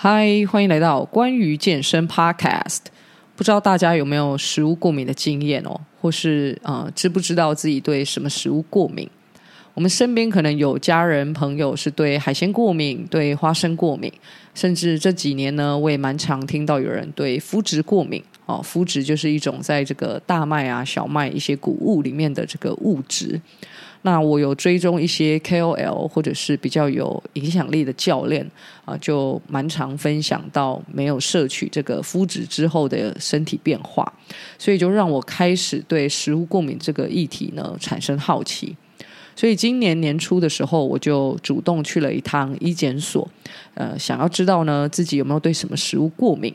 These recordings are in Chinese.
嗨，欢迎来到关于健身 Podcast。不知道大家有没有食物过敏的经验哦，或是啊，知不知道自己对什么食物过敏？我们身边可能有家人朋友是对海鲜过敏，对花生过敏，甚至这几年呢，我也蛮常听到有人对麸质过敏。哦，麸质就是一种在这个大麦啊、小麦一些谷物里面的这个物质。那我有追踪一些 KOL 或者是比较有影响力的教练啊，就蛮常分享到没有摄取这个麸质之后的身体变化，所以就让我开始对食物过敏这个议题呢产生好奇。所以今年年初的时候，我就主动去了一趟医检所，呃，想要知道呢自己有没有对什么食物过敏。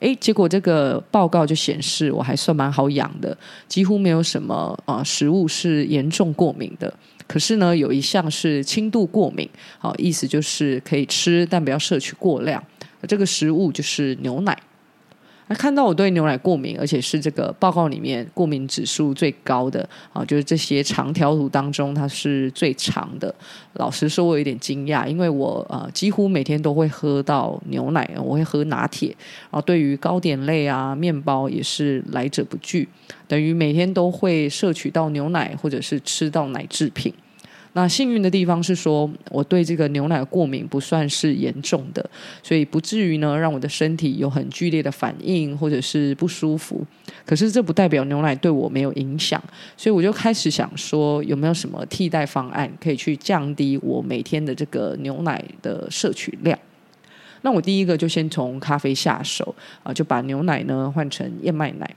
诶，结果这个报告就显示我还算蛮好养的，几乎没有什么啊、食物是严重过敏的。可是呢，有一项是轻度过敏，好、意思就是可以吃，但不要摄取过量。这个食物就是牛奶。那看到我对牛奶过敏，而且是这个报告里面过敏指数最高的啊，就是这些长条图当中它是最长的。老实说，我有点惊讶，因为我呃几乎每天都会喝到牛奶，我会喝拿铁，然后对于糕点类啊、面包也是来者不拒，等于每天都会摄取到牛奶或者是吃到奶制品。那幸运的地方是说，我对这个牛奶过敏不算是严重的，所以不至于呢让我的身体有很剧烈的反应或者是不舒服。可是这不代表牛奶对我没有影响，所以我就开始想说，有没有什么替代方案可以去降低我每天的这个牛奶的摄取量？那我第一个就先从咖啡下手啊，就把牛奶呢换成燕麦奶。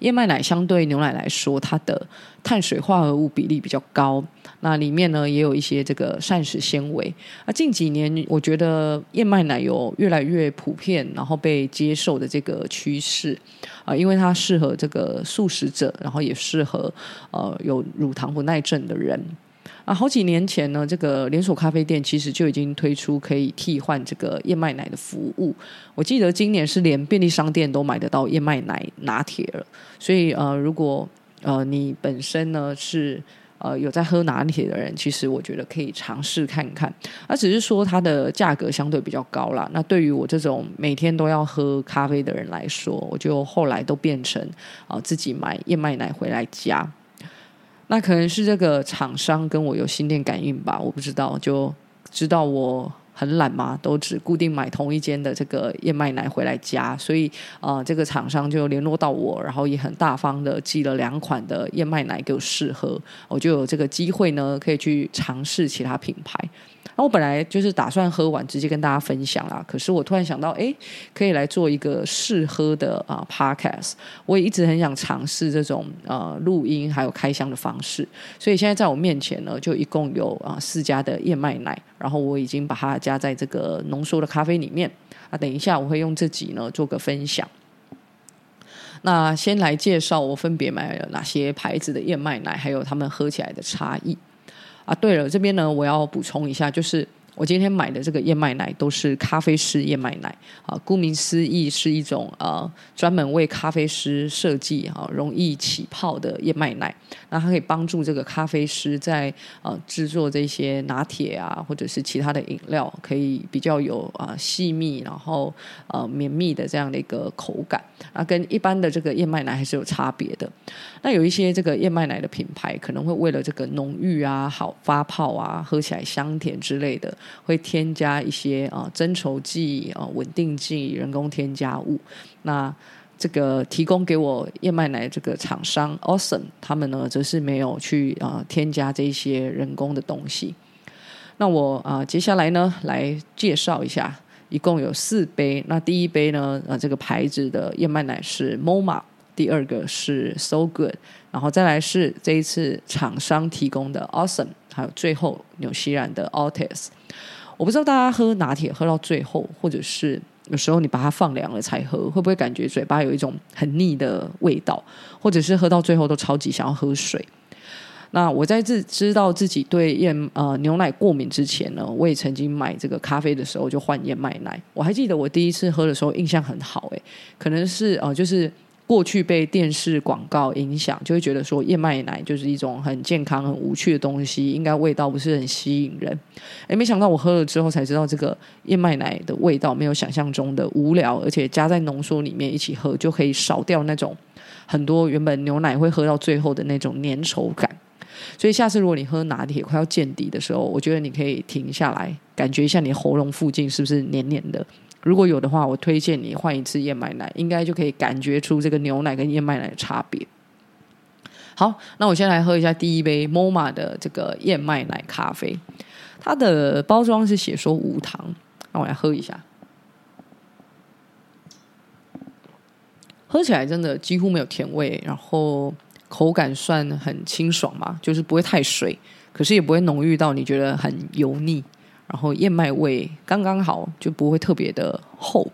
燕麦奶相对牛奶来说，它的碳水化合物比例比较高，那里面呢也有一些这个膳食纤维。啊，近几年我觉得燕麦奶有越来越普遍，然后被接受的这个趋势啊，因为它适合这个素食者，然后也适合呃有乳糖不耐症的人。啊，好几年前呢，这个连锁咖啡店其实就已经推出可以替换这个燕麦奶的服务。我记得今年是连便利商店都买得到燕麦奶拿铁了。所以呃，如果呃你本身呢是呃有在喝拿铁的人，其实我觉得可以尝试看看。而只是说它的价格相对比较高啦。那对于我这种每天都要喝咖啡的人来说，我就后来都变成啊、呃、自己买燕麦奶回来加。那可能是这个厂商跟我有心电感应吧，我不知道，就知道我很懒嘛，都只固定买同一间的这个燕麦奶回来加，所以啊、这个厂商就联络到我，然后也很大方的寄了两款的燕麦奶给我试喝，我就有这个机会呢，可以去尝试其他品牌。那我本来就是打算喝完直接跟大家分享啦，可是我突然想到，哎，可以来做一个试喝的啊 podcast。我也一直很想尝试这种呃录音还有开箱的方式，所以现在在我面前呢，就一共有啊四家的燕麦奶，然后我已经把它加加在这个浓缩的咖啡里面。啊，等一下我会用自己呢做个分享。那先来介绍我分别买了哪些牌子的燕麦奶，还有他们喝起来的差异。啊，对了，这边呢，我要补充一下，就是。我今天买的这个燕麦奶都是咖啡师燕麦奶啊，顾名思义是一种呃专门为咖啡师设计啊，容易起泡的燕麦奶。那它可以帮助这个咖啡师在呃制作这些拿铁啊，或者是其他的饮料，可以比较有啊细密，然后呃绵密的这样的一个口感。啊，跟一般的这个燕麦奶还是有差别的。那有一些这个燕麦奶的品牌可能会为了这个浓郁啊、好发泡啊、喝起来香甜之类的。会添加一些啊增稠剂啊稳定剂人工添加物。那这个提供给我燕麦奶这个厂商 Awesome，他们呢则是没有去啊添加这些人工的东西。那我啊接下来呢来介绍一下，一共有四杯。那第一杯呢啊这个牌子的燕麦奶是 MOMA，第二个是 So Good，然后再来是这一次厂商提供的 Awesome，还有最后纽西兰的 Altis。我不知道大家喝拿铁喝到最后，或者是有时候你把它放凉了才喝，会不会感觉嘴巴有一种很腻的味道？或者是喝到最后都超级想要喝水？那我在自知道自己对燕呃牛奶过敏之前呢，我也曾经买这个咖啡的时候就换燕麦奶。我还记得我第一次喝的时候印象很好，诶，可能是呃就是。过去被电视广告影响，就会觉得说燕麦奶就是一种很健康、很无趣的东西，应该味道不是很吸引人。诶，没想到我喝了之后才知道，这个燕麦奶的味道没有想象中的无聊，而且加在浓缩里面一起喝，就可以少掉那种很多原本牛奶会喝到最后的那种粘稠感。所以下次如果你喝拿铁快要见底的时候，我觉得你可以停下来，感觉一下你喉咙附近是不是黏黏的。如果有的话，我推荐你换一次燕麦奶，应该就可以感觉出这个牛奶跟燕麦奶的差别。好，那我先来喝一下第一杯 MOMA 的这个燕麦奶咖啡，它的包装是写说无糖，那我来喝一下，喝起来真的几乎没有甜味，然后口感算很清爽嘛，就是不会太水，可是也不会浓郁到你觉得很油腻。然后燕麦味刚刚好，就不会特别的厚，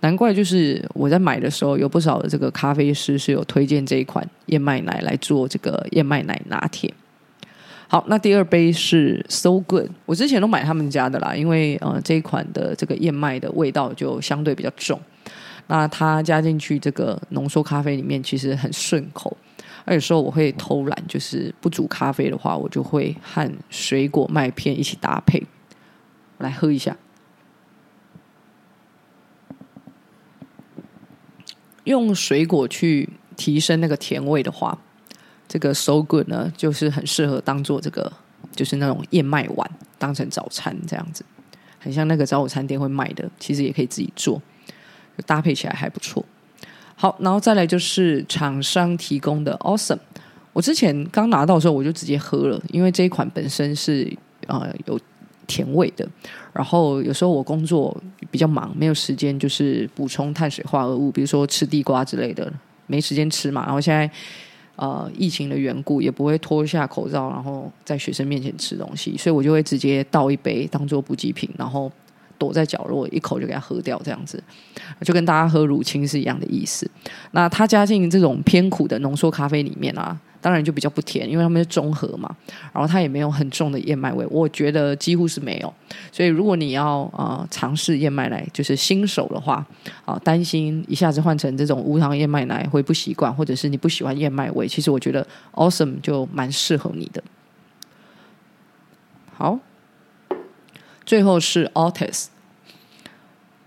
难怪就是我在买的时候，有不少的这个咖啡师是有推荐这一款燕麦奶来做这个燕麦奶拿铁。好，那第二杯是 So Good，我之前都买他们家的啦，因为呃这一款的这个燕麦的味道就相对比较重，那它加进去这个浓缩咖啡里面其实很顺口。而有时候我会偷懒，就是不煮咖啡的话，我就会和水果麦片一起搭配。来喝一下，用水果去提升那个甜味的话，这个 So Good 呢，就是很适合当做这个，就是那种燕麦碗，当成早餐这样子，很像那个早午餐店会卖的，其实也可以自己做，搭配起来还不错。好，然后再来就是厂商提供的 Awesome，我之前刚拿到的时候我就直接喝了，因为这一款本身是呃有。甜味的，然后有时候我工作比较忙，没有时间就是补充碳水化合物，比如说吃地瓜之类的，没时间吃嘛。然后现在呃疫情的缘故，也不会脱下口罩，然后在学生面前吃东西，所以我就会直接倒一杯当做补给品，然后躲在角落一口就给它喝掉，这样子就跟大家喝乳清是一样的意思。那它加进这种偏苦的浓缩咖啡里面啊。当然就比较不甜，因为他们是中和嘛，然后它也没有很重的燕麦味，我觉得几乎是没有。所以如果你要啊、呃、尝试燕麦奶，就是新手的话啊、呃，担心一下子换成这种无糖燕麦奶会不习惯，或者是你不喜欢燕麦味，其实我觉得 Awesome 就蛮适合你的。好，最后是 Altis，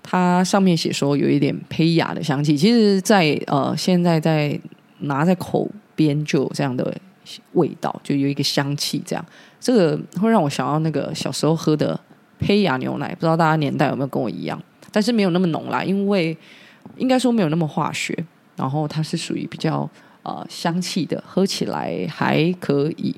它上面写说有一点胚芽的香气，其实在，在呃现在在拿在口。边就有这样的味道，就有一个香气，这样这个会让我想到那个小时候喝的胚芽牛奶，不知道大家年代有没有跟我一样，但是没有那么浓啦，因为应该说没有那么化学，然后它是属于比较呃香气的，喝起来还可以。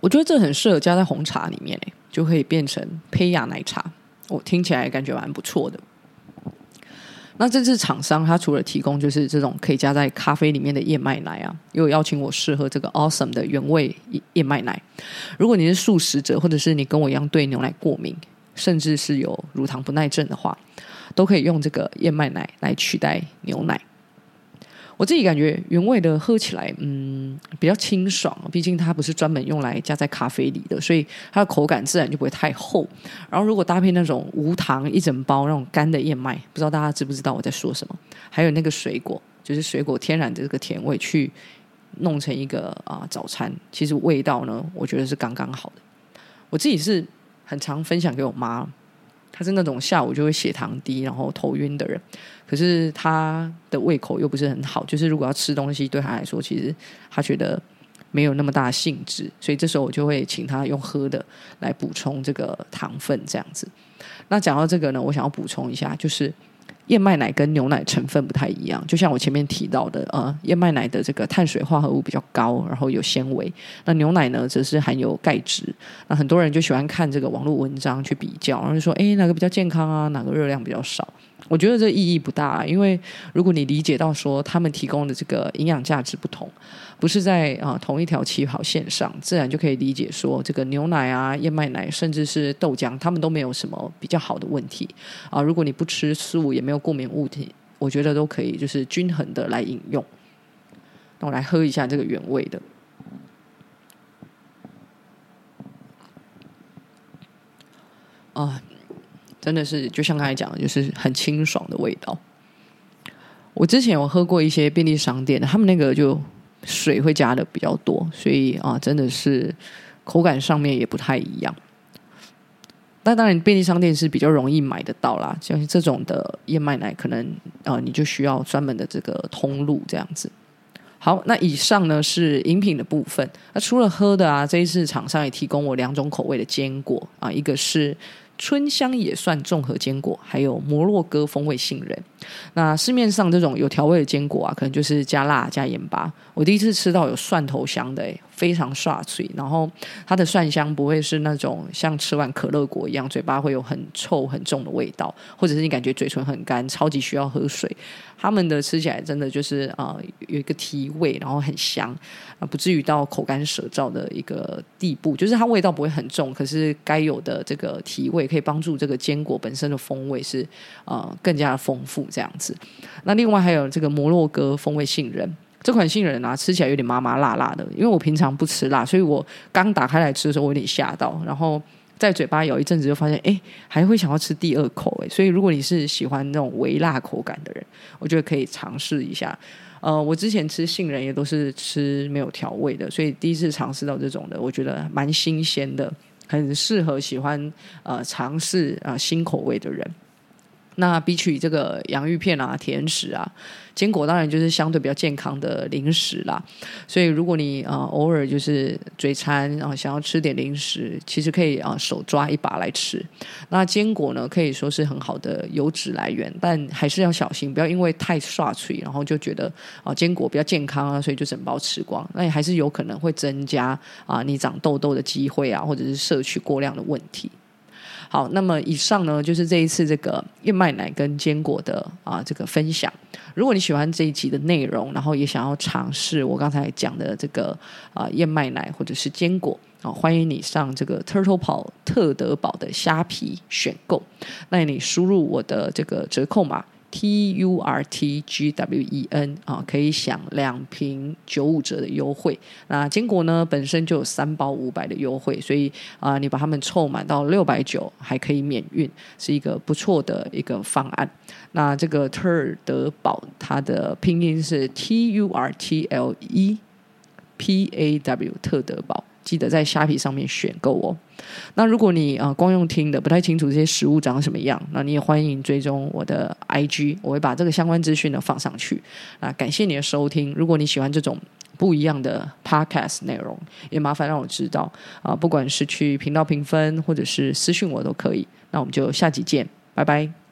我觉得这很适合加在红茶里面，就可以变成胚芽奶茶，我听起来感觉蛮不错的。那这次厂商他除了提供就是这种可以加在咖啡里面的燕麦奶啊，又邀请我试喝这个 Awesome 的原味燕麦奶。如果你是素食者，或者是你跟我一样对牛奶过敏，甚至是有乳糖不耐症的话，都可以用这个燕麦奶来取代牛奶。我自己感觉原味的喝起来，嗯，比较清爽。毕竟它不是专门用来加在咖啡里的，所以它的口感自然就不会太厚。然后如果搭配那种无糖一整包那种干的燕麦，不知道大家知不知道我在说什么？还有那个水果，就是水果天然的这个甜味，去弄成一个啊、早餐，其实味道呢，我觉得是刚刚好的。我自己是很常分享给我妈。他是那种下午就会血糖低，然后头晕的人，可是他的胃口又不是很好，就是如果要吃东西，对他来说，其实他觉得没有那么大兴致，所以这时候我就会请他用喝的来补充这个糖分，这样子。那讲到这个呢，我想要补充一下，就是。燕麦奶跟牛奶成分不太一样，就像我前面提到的，呃，燕麦奶的这个碳水化合物比较高，然后有纤维；那牛奶呢，则是含有钙质。那很多人就喜欢看这个网络文章去比较，然后就说，诶，哪个比较健康啊？哪个热量比较少？我觉得这意义不大，因为如果你理解到说他们提供的这个营养价值不同，不是在啊、同一条起跑线上，自然就可以理解说这个牛奶啊、燕麦奶，甚至是豆浆，他们都没有什么比较好的问题啊、如果你不吃素，也没有过敏物体，我觉得都可以就是均衡的来饮用。那我来喝一下这个原味的，啊、真的是就像刚才讲的，就是很清爽的味道。我之前有喝过一些便利商店，他们那个就水会加的比较多，所以啊，真的是口感上面也不太一样。那当然，便利商店是比较容易买得到啦。像这种的燕麦奶，可能啊，你就需要专门的这个通路这样子。好，那以上呢是饮品的部分。那除了喝的啊，这一次厂商也提供我两种口味的坚果啊，一个是春香也算综合坚果，还有摩洛哥风味杏仁。那市面上这种有调味的坚果啊，可能就是加辣加盐巴。我第一次吃到有蒜头香的，诶，非常刷脆。然后它的蒜香不会是那种像吃完可乐果一样，嘴巴会有很臭很重的味道，或者是你感觉嘴唇很干，超级需要喝水。他们的吃起来真的就是啊、呃，有一个提味，然后很香啊，不至于到口干舌燥的一个地步。就是它味道不会很重，可是该有的这个提味可以帮助这个坚果本身的风味是啊、呃、更加的丰富。这样子，那另外还有这个摩洛哥风味杏仁，这款杏仁啊，吃起来有点麻麻辣辣的。因为我平常不吃辣，所以我刚打开来吃的时候，我有点吓到，然后在嘴巴咬一阵子，就发现哎，还会想要吃第二口哎。所以如果你是喜欢那种微辣口感的人，我觉得可以尝试一下。呃，我之前吃杏仁也都是吃没有调味的，所以第一次尝试到这种的，我觉得蛮新鲜的，很适合喜欢呃尝试啊、新口味的人。那比起这个洋芋片啊、甜食啊、坚果，当然就是相对比较健康的零食啦。所以如果你啊、偶尔就是嘴馋啊、呃，想要吃点零食，其实可以啊、手抓一把来吃。那坚果呢，可以说是很好的油脂来源，但还是要小心，不要因为太刷脆，然后就觉得啊、呃、坚果比较健康啊，所以就整包吃光，那也还是有可能会增加啊、你长痘痘的机会啊，或者是摄取过量的问题。好，那么以上呢，就是这一次这个燕麦奶跟坚果的啊这个分享。如果你喜欢这一集的内容，然后也想要尝试我刚才讲的这个啊燕麦奶或者是坚果啊，欢迎你上这个 Turtle 跑特德堡的虾皮选购。那你输入我的这个折扣码。T U R T G W E N 啊，可以享两瓶九五折的优惠。那坚果呢，本身就有三包五百的优惠，所以啊，你把它们凑满到六百九，还可以免运，是一个不错的一个方案。那这个特德堡，它的拼音是 T U R T L E P A W 特德堡。记得在虾皮上面选购哦。那如果你啊、光用听的不太清楚这些食物长什么样，那你也欢迎追踪我的 IG，我会把这个相关资讯呢放上去。啊，感谢你的收听。如果你喜欢这种不一样的 Podcast 内容，也麻烦让我知道啊，不管是去频道评分或者是私讯我都可以。那我们就下集见，拜拜。